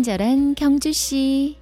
친절한 경주 씨.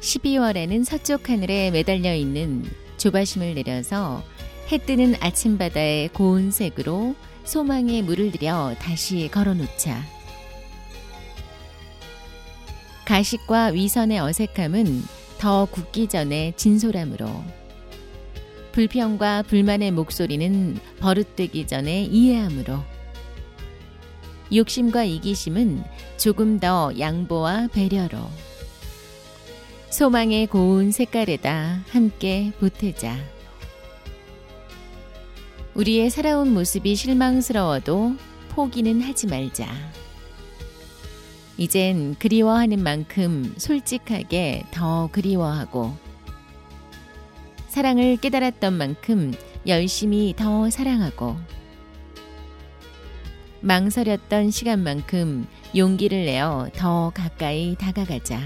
(12월에는) 서쪽 하늘에 매달려 있는 조바심을 내려서 해 뜨는 아침 바다의 고운 색으로 소망에 물을 들여 다시 걸어놓자. 가식과 위선의 어색함은 더 굳기 전에 진솔함으로 불평과 불만의 목소리는 버릇되기 전에 이해함으로 욕심과 이기심은 조금 더 양보와 배려로 소망의 고운 색깔에다 함께 보태자. 우리의 살아온 모습이 실망스러워도 포기는 하지 말자. 이젠 그리워하는 만큼 솔직하게 더 그리워하고 사랑을 깨달았던 만큼 열심히 더 사랑하고 망설였던 시간만큼 용기를 내어 더 가까이 다가가자.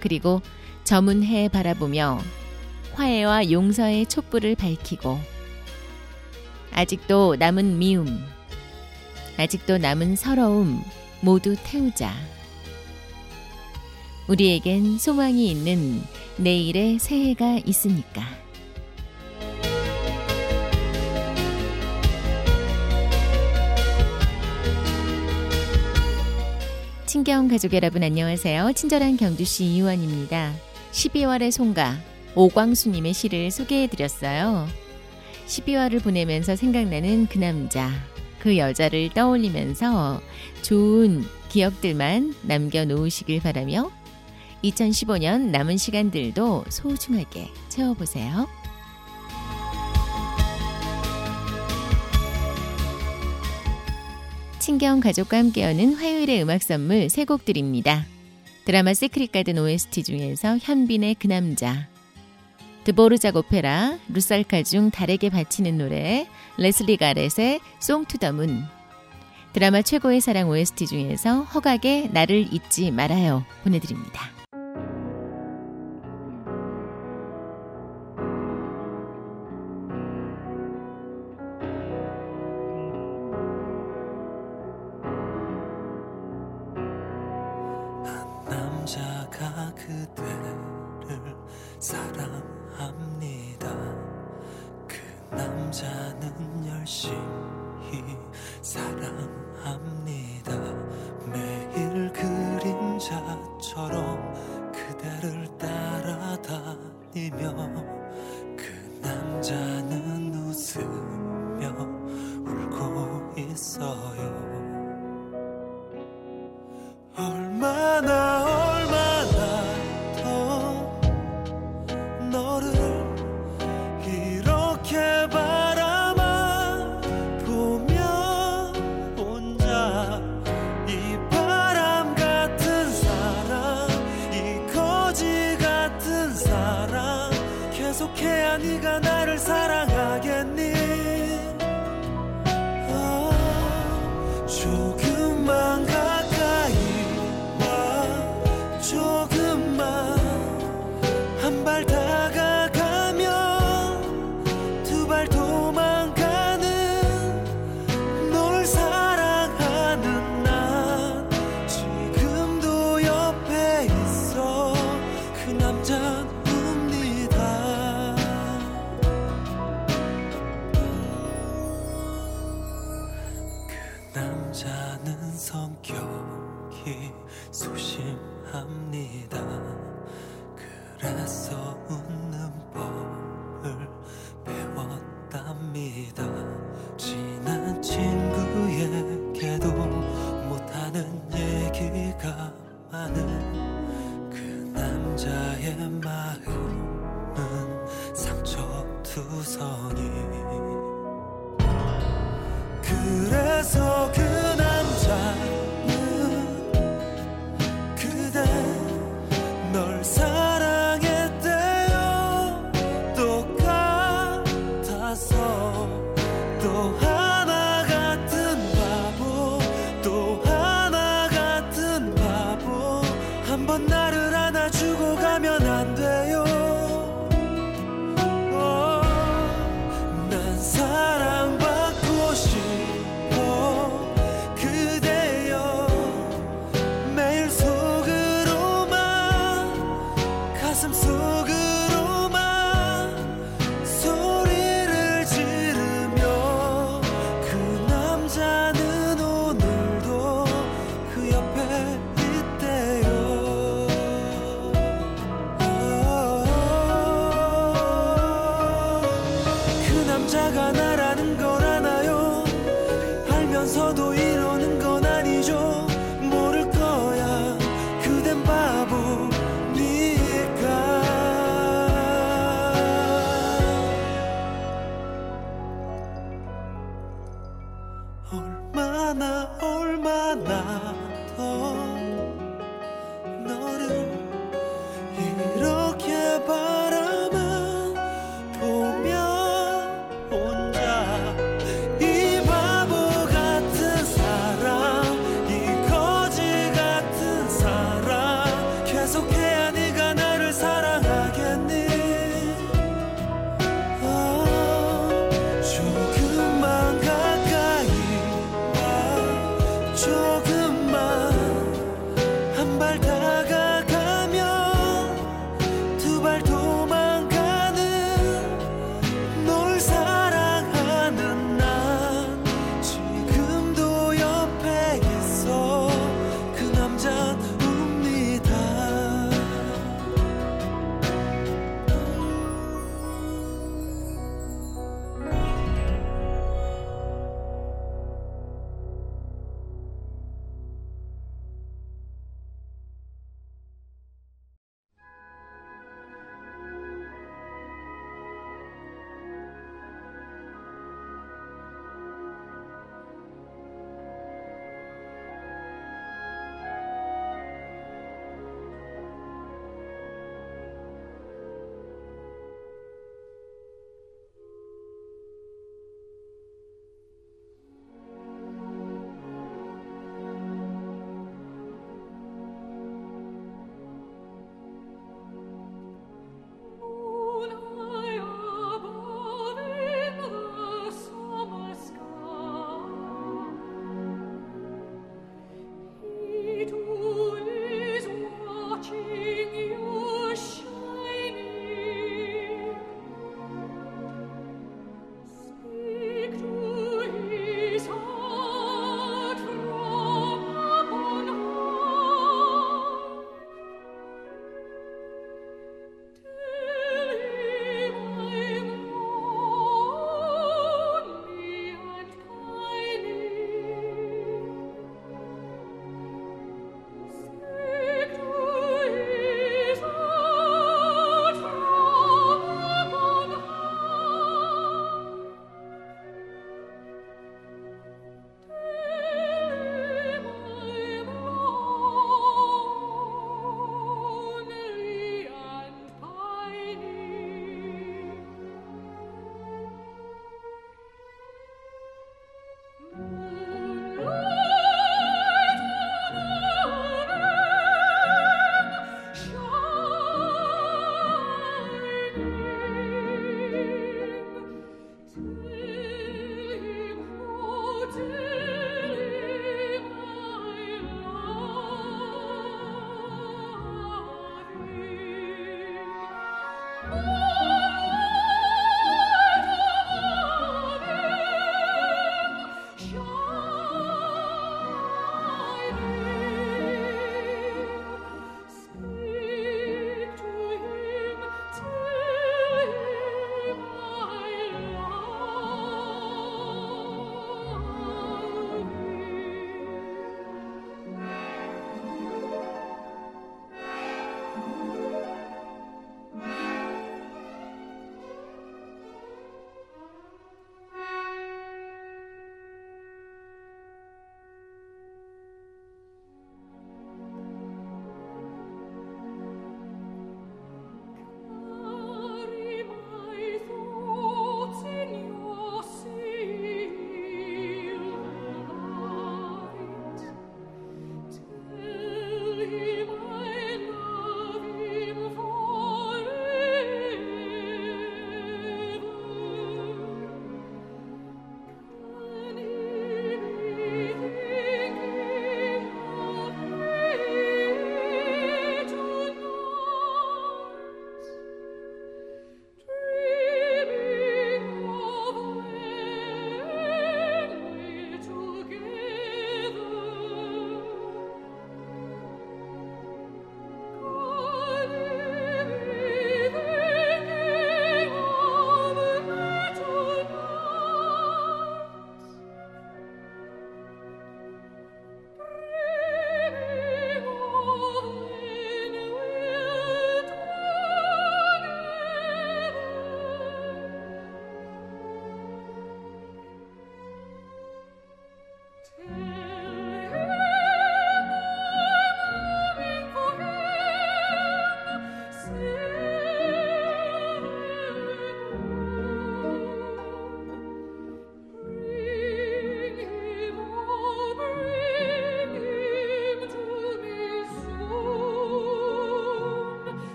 그리고 저문 해 바라보며 화해와 용서의 촛불을 밝히고 아직도 남은 미움, 아직도 남은 서러움 모두 태우자. 우리에겐 소망이 있는 내일의 새해가 있으니까. 친경 가족 여러분 안녕하세요. 친절한 경주시 이원입니다. 12월의 송가 오광수님의 시를 소개해드렸어요. 12월을 보내면서 생각나는 그 남자, 그 여자를 떠올리면서 좋은 기억들만 남겨놓으시길 바라며 2015년 남은 시간들도 소중하게 채워보세요. 친경 가족과 함께 여는 화요일의 음악 선물 세 곡 드립니다. 드라마 세크릿 가든 OST 중에서 현빈의 그 남자, 드보르작 오페라, 루살카 중 달에게 바치는 노래, 레슬리 가렛의 송투더 문, 드라마 최고의 사랑 OST 중에서 허각의 나를 잊지 말아요 보내드립니다. 그림자처럼 그대를 따라다니며 그 남자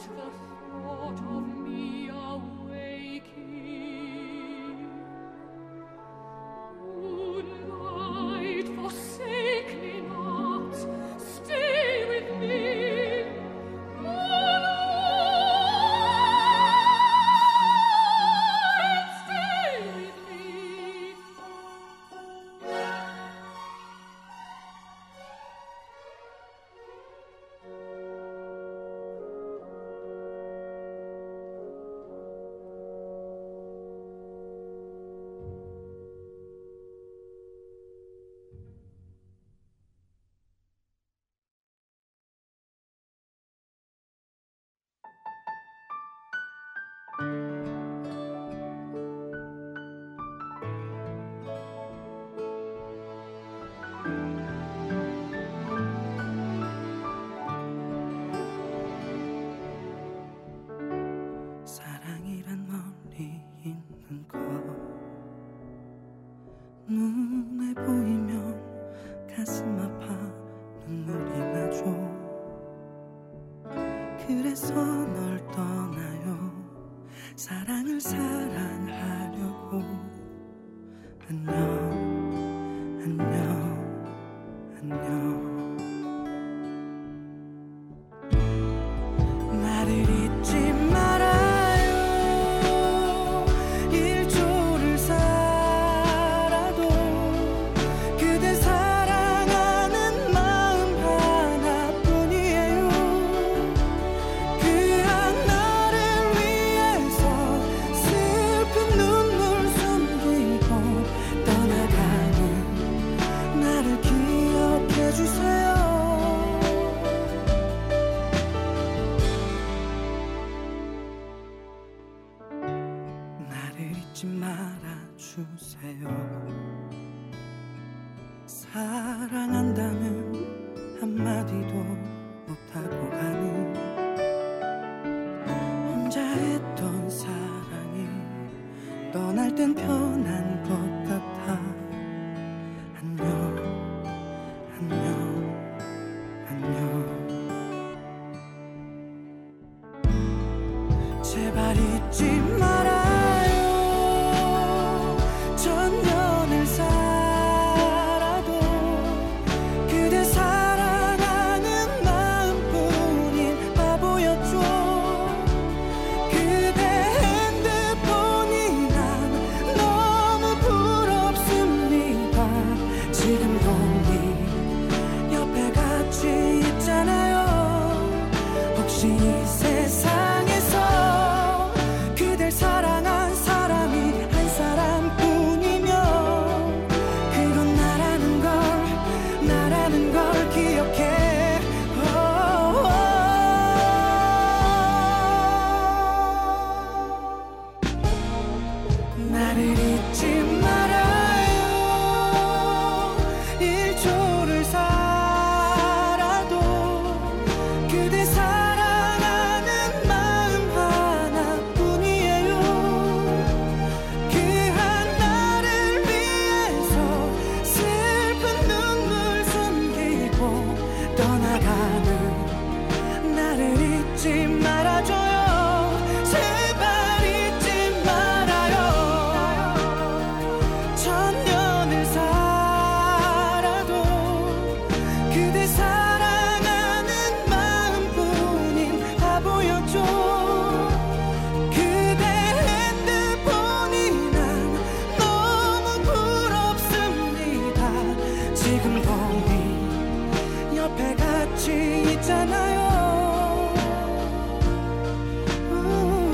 슬픈 떠날 같이 있잖아요 음.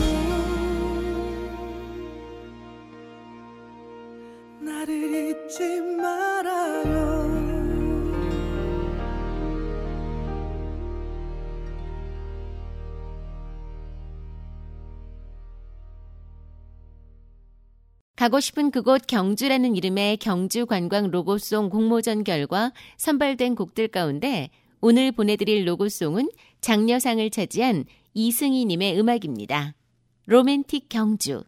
나를 잊지 말아요 가고 싶은 그곳 경주라는 이름의 경주 관광 로고송 공모전 결과 선발된 곡들 가운데 오늘 보내드릴 로고송은 장려상을 차지한 이승희님의 음악입니다. 로맨틱 경주.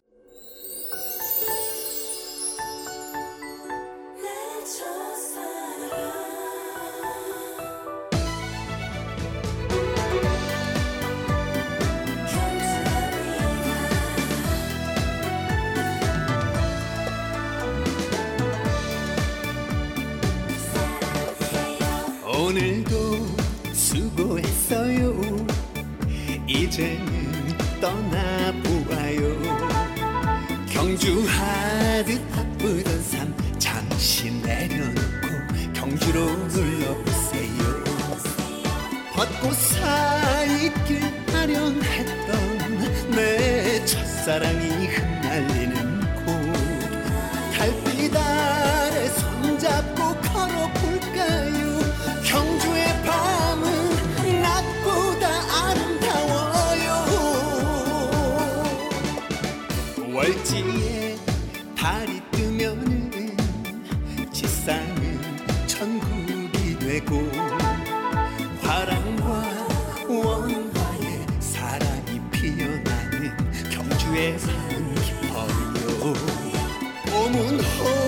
이제는 떠나보아요. 경주하듯 바쁘던 삶 잠시 내려놓고 경주로 눌러보세요. 벚꽃 사이길 아련했던 내 첫사랑이 흩날리 지에 달이 뜨면은 지상은 천국이 되고 화랑과 원화의 사랑이 피어나는 경주의 깊어요. 봄은 호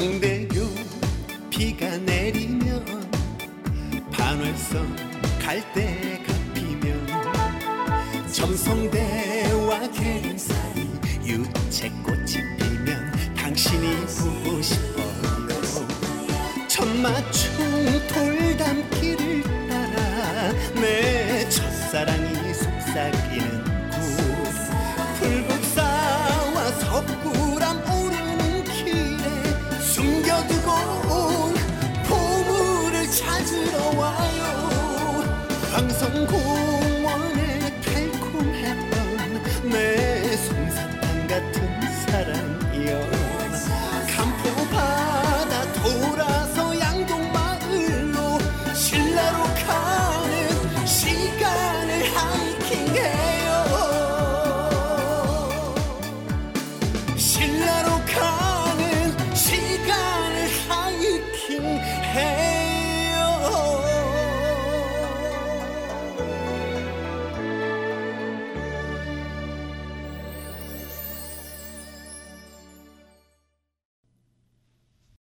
동대교 비가 내리면 반월성 갈대가 피면 점성대와 계림 사이 유채꽃이 피면 당신이 보고 싶어요 천마총 돌담길을 따라 내 첫사랑이 속삭이